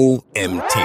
OMT.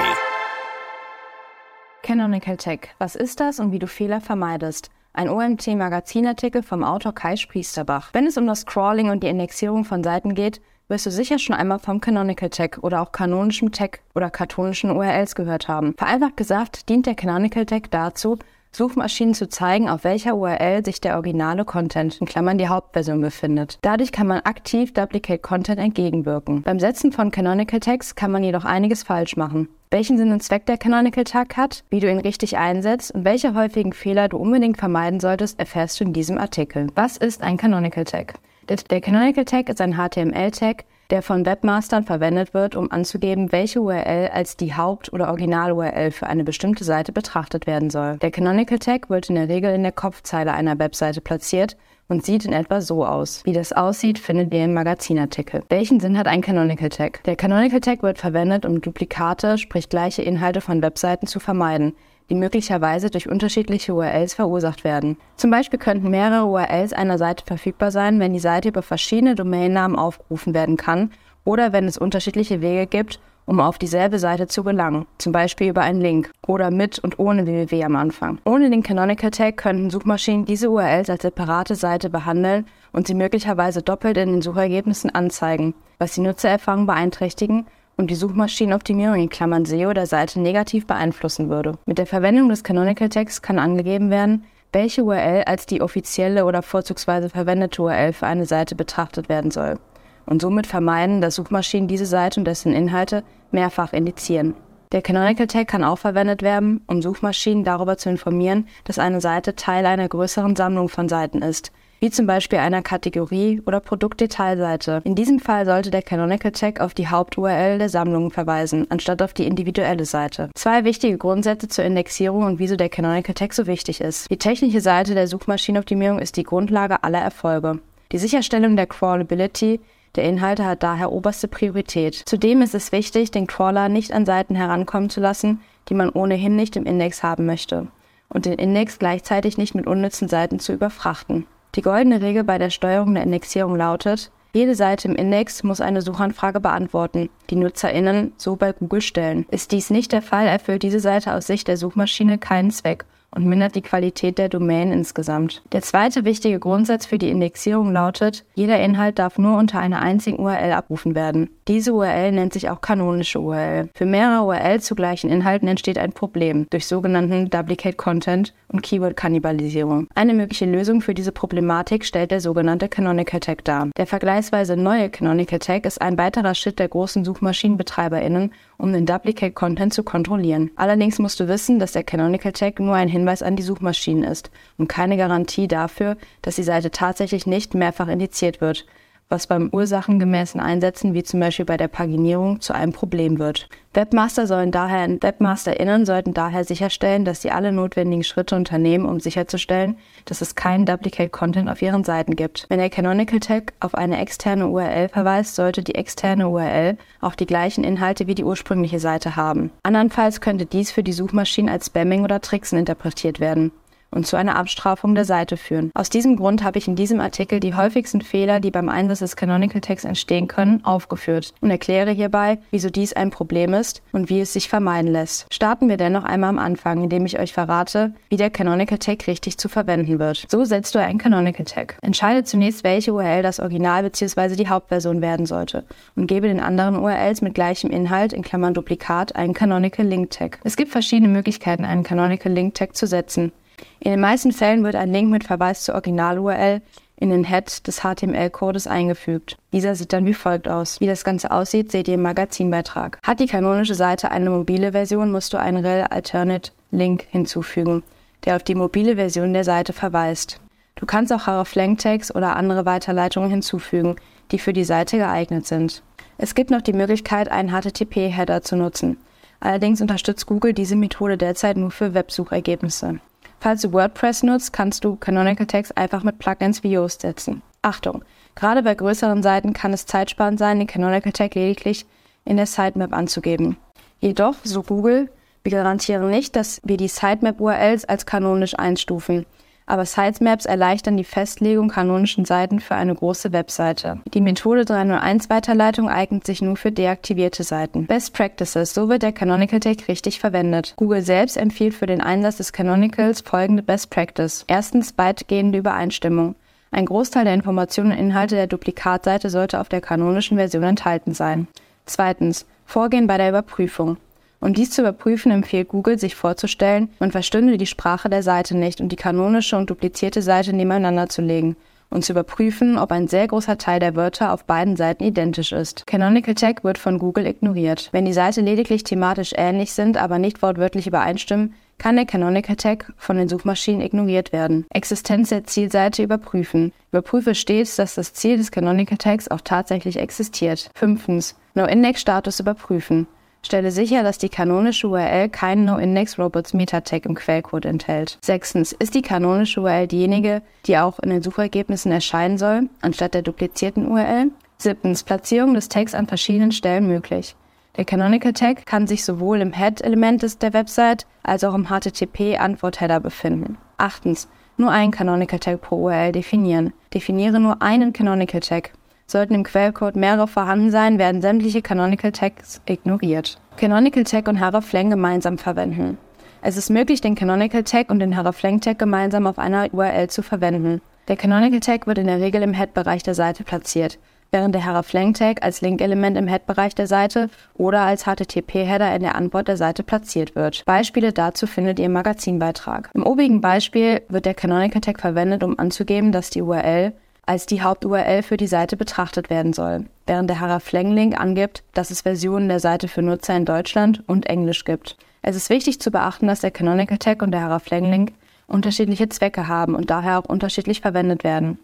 Canonical Tech. Was ist das und wie du Fehler vermeidest? Ein OMT-Magazinartikel vom Autor Kai Spriesterbach. Wenn es um das Crawling und die Indexierung von Seiten geht, wirst du sicher schon einmal vom Canonical Tag oder auch kanonischem Tag oder kartonischen URLs gehört haben. Vereinfacht gesagt dient der Canonical Tag dazu, Suchmaschinen zu zeigen, auf welcher URL sich der originale Content, in Klammern die Hauptversion, befindet. Dadurch kann man aktiv Duplicate Content entgegenwirken. Beim Setzen von Canonical Tags kann man jedoch einiges falsch machen. Welchen Sinn und Zweck der Canonical Tag hat, wie du ihn richtig einsetzt und welche häufigen Fehler du unbedingt vermeiden solltest, erfährst du in diesem Artikel. Was ist ein Canonical Tag? Der Canonical Tag ist ein HTML-Tag, der von Webmastern verwendet wird, um anzugeben, welche URL als die Haupt- oder Original-URL für eine bestimmte Seite betrachtet werden soll. Der Canonical Tag wird in der Regel in der Kopfzeile einer Webseite platziert und sieht in etwa so aus. Wie das aussieht, findet ihr im Magazinartikel. Welchen Sinn hat ein Canonical Tag? Der Canonical Tag wird verwendet, um Duplikate, sprich gleiche Inhalte von Webseiten zu vermeiden die möglicherweise durch unterschiedliche URLs verursacht werden. Zum Beispiel könnten mehrere URLs einer Seite verfügbar sein, wenn die Seite über verschiedene Domainnamen aufgerufen werden kann oder wenn es unterschiedliche Wege gibt, um auf dieselbe Seite zu gelangen, zum Beispiel über einen Link oder mit und ohne www am Anfang. Ohne den Canonical Tag könnten Suchmaschinen diese URLs als separate Seite behandeln und sie möglicherweise doppelt in den Suchergebnissen anzeigen, was die Nutzererfahrung beeinträchtigen und die Suchmaschinenoptimierung in Klammern SEO der Seite negativ beeinflussen würde. Mit der Verwendung des Canonical Tags kann angegeben werden, welche URL als die offizielle oder vorzugsweise verwendete URL für eine Seite betrachtet werden soll und somit vermeiden, dass Suchmaschinen diese Seite und dessen Inhalte mehrfach indizieren. Der Canonical Tag kann auch verwendet werden, um Suchmaschinen darüber zu informieren, dass eine Seite Teil einer größeren Sammlung von Seiten ist, wie zum Beispiel einer Kategorie- oder Produktdetailseite. In diesem Fall sollte der Canonical Tag auf die Haupt-URL der Sammlung verweisen, anstatt auf die individuelle Seite. Zwei wichtige Grundsätze zur Indexierung und wieso der Canonical Tag so wichtig ist. Die technische Seite der Suchmaschinenoptimierung ist die Grundlage aller Erfolge. Die Sicherstellung der Crawlability der Inhalte hat daher oberste Priorität. Zudem ist es wichtig, den Crawler nicht an Seiten herankommen zu lassen, die man ohnehin nicht im Index haben möchte, und den Index gleichzeitig nicht mit unnützen Seiten zu überfrachten. Die goldene Regel bei der Steuerung der Indexierung lautet, jede Seite im Index muss eine Suchanfrage beantworten, die NutzerInnen so bei Google stellen. Ist dies nicht der Fall, erfüllt diese Seite aus Sicht der Suchmaschine keinen Zweck und mindert die Qualität der Domain insgesamt. Der zweite wichtige Grundsatz für die Indexierung lautet, jeder Inhalt darf nur unter einer einzigen URL abrufen werden. Diese URL nennt sich auch kanonische URL. Für mehrere URLs zu gleichen Inhalten entsteht ein Problem durch sogenannten Duplicate Content und Keyword-Kannibalisierung. Eine mögliche Lösung für diese Problematik stellt der sogenannte Canonical Tag dar. Der vergleichsweise neue Canonical Tag ist ein weiterer Schritt der großen SuchmaschinenbetreiberInnen, um den Duplicate Content zu kontrollieren. Allerdings musst du wissen, dass der Canonical Tag nur ein Hinweis an die Suchmaschinen ist und keine Garantie dafür, dass die Seite tatsächlich nicht mehrfach indiziert wird was beim ursachengemäßen Einsetzen, wie zum Beispiel bei der Paginierung, zu einem Problem wird. Webmaster sollen daher, WebmasterInnen sollten daher sicherstellen, dass sie alle notwendigen Schritte unternehmen, um sicherzustellen, dass es keinen Duplicate Content auf ihren Seiten gibt. Wenn der Canonical Tag auf eine externe URL verweist, sollte die externe URL auch die gleichen Inhalte wie die ursprüngliche Seite haben. Andernfalls könnte dies für die Suchmaschinen als Spamming oder Tricksen interpretiert werden und zu einer Abstrafung der Seite führen. Aus diesem Grund habe ich in diesem Artikel die häufigsten Fehler, die beim Einsatz des Canonical Tags entstehen können, aufgeführt und erkläre hierbei, wieso dies ein Problem ist und wie es sich vermeiden lässt. Starten wir dennoch einmal am Anfang, indem ich euch verrate, wie der Canonical Tag richtig zu verwenden wird. So setzt du einen Canonical Tag. Entscheide zunächst, welche URL das Original bzw. die Hauptversion werden sollte und gebe den anderen URLs mit gleichem Inhalt in Klammern Duplikat einen Canonical Link Tag. Es gibt verschiedene Möglichkeiten, einen Canonical Link Tag zu setzen. In den meisten Fällen wird ein Link mit Verweis zur Original-URL in den Head des HTML-Codes eingefügt. Dieser sieht dann wie folgt aus. Wie das Ganze aussieht, seht ihr im Magazinbeitrag. Hat die kanonische Seite eine mobile Version, musst du einen rel alternate Link hinzufügen, der auf die mobile Version der Seite verweist. Du kannst auch href-Lang-Tags oder andere Weiterleitungen hinzufügen, die für die Seite geeignet sind. Es gibt noch die Möglichkeit, einen HTTP-Header zu nutzen. Allerdings unterstützt Google diese Methode derzeit nur für Websuchergebnisse. Falls du WordPress nutzt, kannst du Canonical Tags einfach mit Plugins wie Yoast setzen. Achtung! Gerade bei größeren Seiten kann es zeitsparend sein, den Canonical Tag lediglich in der Sitemap anzugeben. Jedoch, so Google, wir garantieren nicht, dass wir die Sitemap-URLs als kanonisch einstufen. Aber Sitemaps erleichtern die Festlegung kanonischen Seiten für eine große Webseite. Die Methode 301 Weiterleitung eignet sich nur für deaktivierte Seiten. Best Practices, so wird der Canonical Tag richtig verwendet. Google selbst empfiehlt für den Einsatz des Canonicals folgende Best Practice. Erstens weitgehende Übereinstimmung. Ein Großteil der Informationen und Inhalte der Duplikatseite sollte auf der kanonischen Version enthalten sein. Zweitens, Vorgehen bei der Überprüfung. Um dies zu überprüfen, empfiehlt Google, sich vorzustellen, man verstünde die Sprache der Seite nicht und die kanonische und duplizierte Seite nebeneinander zu legen und zu überprüfen, ob ein sehr großer Teil der Wörter auf beiden Seiten identisch ist. Canonical Tag wird von Google ignoriert. Wenn die Seiten lediglich thematisch ähnlich sind, aber nicht wortwörtlich übereinstimmen, kann der Canonical Tag von den Suchmaschinen ignoriert werden. Existenz der Zielseite überprüfen. Überprüfe stets, dass das Ziel des Canonical Tags auch tatsächlich existiert. Fünftens. No-Index-Status überprüfen. Stelle sicher, dass die kanonische URL keinen No-Index-Robots-Meta-Tag im Quellcode enthält. Sechstens, ist die kanonische URL diejenige, die auch in den Suchergebnissen erscheinen soll, anstatt der duplizierten URL? Siebtens, Platzierung des Tags an verschiedenen Stellen möglich. Der Canonical Tag kann sich sowohl im Head-Element der Website als auch im HTTP-Antwort-Header befinden. Achtens, nur einen Canonical Tag pro URL definieren. Definiere nur einen Canonical Tag. Sollten im Quellcode mehrere vorhanden sein, werden sämtliche Canonical Tags ignoriert. Canonical Tag und hreflang gemeinsam verwenden. Es ist möglich, den Canonical Tag und den hreflang Tag gemeinsam auf einer URL zu verwenden. Der Canonical Tag wird in der Regel im Head-Bereich der Seite platziert, während der hreflang Tag als Link-Element im Head-Bereich der Seite oder als HTTP-Header in der Antwort der Seite platziert wird. Beispiele dazu findet ihr im Magazinbeitrag. Im obigen Beispiel wird der Canonical Tag verwendet, um anzugeben, dass die URL als die Haupt-URL für die Seite betrachtet werden soll, während der hreflang-Link angibt, dass es Versionen der Seite für Nutzer in Deutschland und Englisch gibt. Es ist wichtig zu beachten, dass der Canonical Tag und der hreflang-Link unterschiedliche Zwecke haben und daher auch unterschiedlich verwendet werden.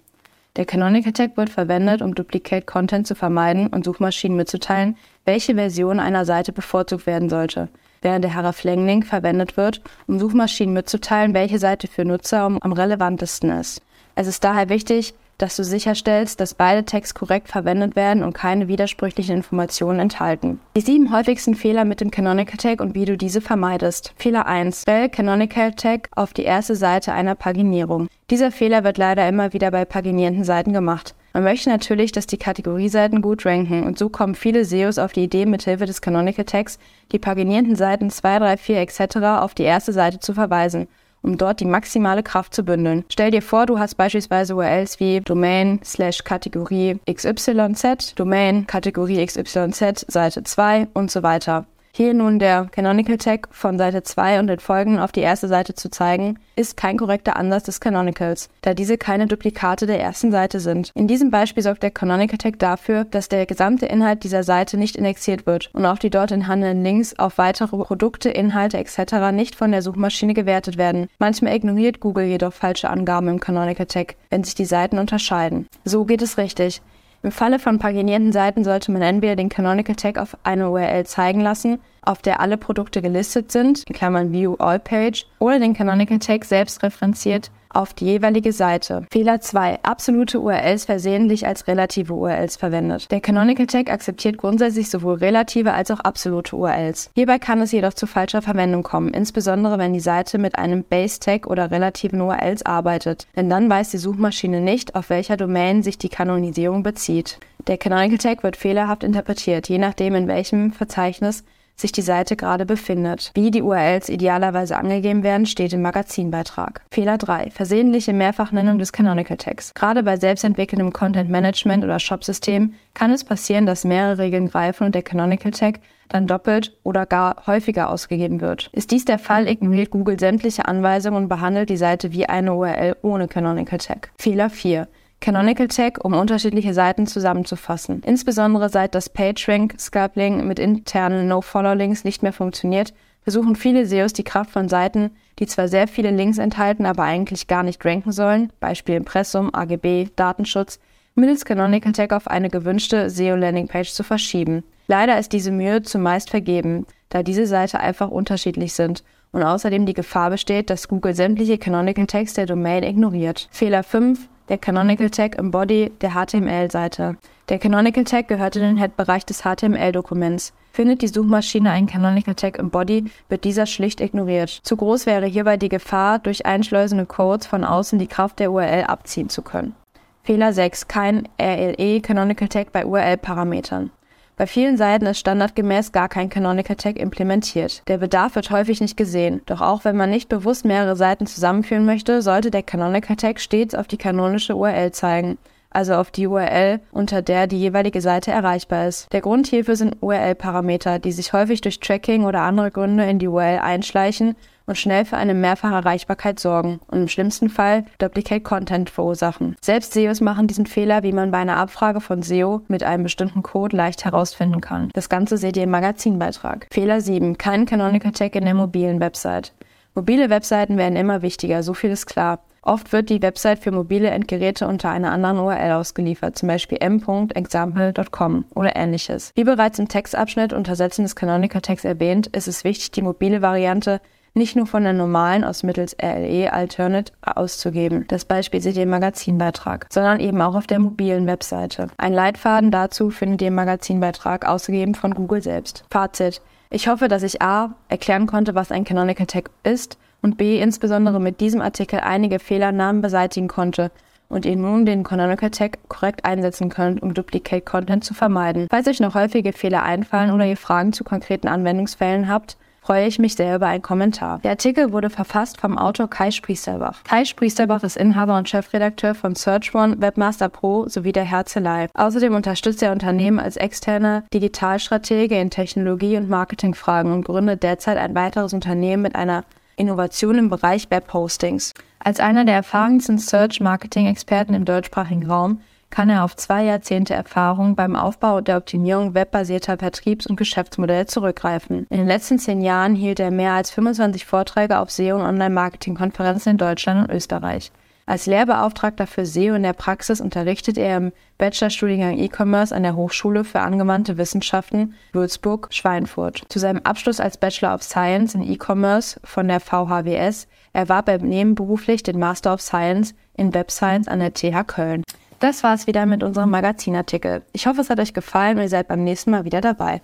Der Canonical Tag wird verwendet, um Duplicate Content zu vermeiden und Suchmaschinen mitzuteilen, welche Version einer Seite bevorzugt werden sollte, während der hreflang-Link verwendet wird, um Suchmaschinen mitzuteilen, welche Seite für Nutzer am relevantesten ist. Es ist daher wichtig, dass du sicherstellst, dass beide Tags korrekt verwendet werden und keine widersprüchlichen Informationen enthalten. Die sieben häufigsten Fehler mit dem Canonical Tag und wie du diese vermeidest. Fehler 1. Stell Canonical Tag auf die erste Seite einer Paginierung. Dieser Fehler wird leider immer wieder bei paginierenden Seiten gemacht. Man möchte natürlich, dass die Kategorieseiten gut ranken und so kommen viele SEOs auf die Idee, mithilfe des Canonical Tags die paginierenden Seiten 2, 3, 4 etc. auf die erste Seite zu verweisen um dort die maximale Kraft zu bündeln. Stell dir vor, du hast beispielsweise URLs wie Domain slash Kategorie XYZ, Domain Kategorie XYZ, Seite 2 und so weiter. Hier nun der Canonical Tag von Seite 2 und den Folgen auf die erste Seite zu zeigen, ist kein korrekter Ansatz des Canonicals, da diese keine Duplikate der ersten Seite sind. In diesem Beispiel sorgt der Canonical Tag dafür, dass der gesamte Inhalt dieser Seite nicht indexiert wird und auch die dort enthaltenen Links auf weitere Produkte, Inhalte etc. nicht von der Suchmaschine gewertet werden. Manchmal ignoriert Google jedoch falsche Angaben im Canonical Tag, wenn sich die Seiten unterscheiden. So geht es richtig. Im Falle von paginierten Seiten sollte man entweder den Canonical Tag auf eine URL zeigen lassen, auf der alle Produkte gelistet sind, in Klammern View All Page, oder den Canonical Tag selbst referenziert auf die jeweilige Seite. Fehler 2. Absolute URLs versehentlich als relative URLs verwendet. Der Canonical Tag akzeptiert grundsätzlich sowohl relative als auch absolute URLs. Hierbei kann es jedoch zu falscher Verwendung kommen, insbesondere wenn die Seite mit einem Base Tag oder relativen URLs arbeitet, denn dann weiß die Suchmaschine nicht, auf welcher Domain sich die Kanonisierung bezieht. Der Canonical Tag wird fehlerhaft interpretiert, je nachdem in welchem Verzeichnis sich die Seite gerade befindet. Wie die URLs idealerweise angegeben werden, steht im Magazinbeitrag. Fehler 3. Versehentliche Mehrfachnennung des Canonical Tags. Gerade bei selbstentwickelndem Content Management oder Shop-System kann es passieren, dass mehrere Regeln greifen und der Canonical Tag dann doppelt oder gar häufiger ausgegeben wird. Ist dies der Fall, ignoriert Google sämtliche Anweisungen und behandelt die Seite wie eine URL ohne Canonical Tag. Fehler 4. Canonical Tag, um unterschiedliche Seiten zusammenzufassen. Insbesondere seit das PageRank Sculpting mit internen No-Follow-Links nicht mehr funktioniert, versuchen viele SEOs die Kraft von Seiten, die zwar sehr viele Links enthalten, aber eigentlich gar nicht ranken sollen, Beispiel Impressum, AGB, Datenschutz, mittels Canonical Tag auf eine gewünschte SEO-Landing-Page zu verschieben. Leider ist diese Mühe zumeist vergeben, da diese Seiten einfach unterschiedlich sind und außerdem die Gefahr besteht, dass Google sämtliche Canonical Tags der Domain ignoriert. Fehler 5 der Canonical Tag im Body der HTML-Seite. Der Canonical Tag gehört in den Head-Bereich des HTML-Dokuments. Findet die Suchmaschine einen Canonical Tag im Body, wird dieser schlicht ignoriert. Zu groß wäre hierbei die Gefahr, durch einschleusende Codes von außen die Kraft der URL abziehen zu können. Fehler 6. Kein RLE Canonical Tag bei URL-Parametern. Bei vielen Seiten ist standardgemäß gar kein Canonical Tag implementiert. Der Bedarf wird häufig nicht gesehen, doch auch wenn man nicht bewusst mehrere Seiten zusammenführen möchte, sollte der Canonical Tag stets auf die kanonische URL zeigen also auf die URL, unter der die jeweilige Seite erreichbar ist. Der Grund hierfür sind URL-Parameter, die sich häufig durch Tracking oder andere Gründe in die URL einschleichen und schnell für eine Mehrfacherreichbarkeit sorgen und im schlimmsten Fall Duplicate Content verursachen. Selbst SEOs machen diesen Fehler, wie man bei einer Abfrage von SEO mit einem bestimmten Code leicht herausfinden kann. Das Ganze seht ihr im Magazinbeitrag. Fehler 7. Kein Canonical Tag in der mobilen Website. Mobile Webseiten werden immer wichtiger, so viel ist klar. Oft wird die Website für mobile Endgeräte unter einer anderen URL ausgeliefert, zum Beispiel m.example.com oder ähnliches. Wie bereits im Textabschnitt unter Sätzen des Canonical Tags erwähnt, ist es wichtig, die mobile Variante nicht nur von der normalen aus mittels RLE Alternate auszugeben. Das Beispiel seht ihr im Magazinbeitrag, sondern eben auch auf der mobilen Webseite. Ein Leitfaden dazu findet ihr im Magazinbeitrag, ausgegeben von Google selbst. Fazit. Ich hoffe, dass ich A erklären konnte, was ein Canonical Tag ist und B insbesondere mit diesem Artikel einige Fehlernamen beseitigen konnte und ihr nun den Canonical Tag korrekt einsetzen könnt, um Duplicate Content zu vermeiden. Falls euch noch häufige Fehler einfallen oder ihr Fragen zu konkreten Anwendungsfällen habt, freue ich mich sehr über einen Kommentar. Der Artikel wurde verfasst vom Autor Kai Spriesterbach. Kai Spriesterbach ist Inhaber und Chefredakteur von SearchOne, Webmaster Pro sowie der Herzelei. Außerdem unterstützt er Unternehmen als externer Digitalstratege in Technologie- und Marketingfragen und gründet derzeit ein weiteres Unternehmen mit einer Innovation im Bereich Webhostings. Als einer der erfahrensten Search-Marketing-Experten im deutschsprachigen Raum kann er auf zwei Jahrzehnte Erfahrung beim Aufbau und der Optimierung webbasierter Vertriebs- und Geschäftsmodelle zurückgreifen. In den letzten zehn Jahren hielt er mehr als 25 Vorträge auf SEO- und Online-Marketing-Konferenzen in Deutschland und Österreich. Als Lehrbeauftragter für SEO in der Praxis unterrichtet er im Bachelorstudiengang E-Commerce an der Hochschule für angewandte Wissenschaften Würzburg-Schweinfurt. Zu seinem Abschluss als Bachelor of Science in E-Commerce von der VHWS erwarb er nebenberuflich den Master of Science in Web Science an der TH Köln. Das war's wieder mit unserem Magazinartikel. Ich hoffe, es hat euch gefallen und ihr seid beim nächsten Mal wieder dabei.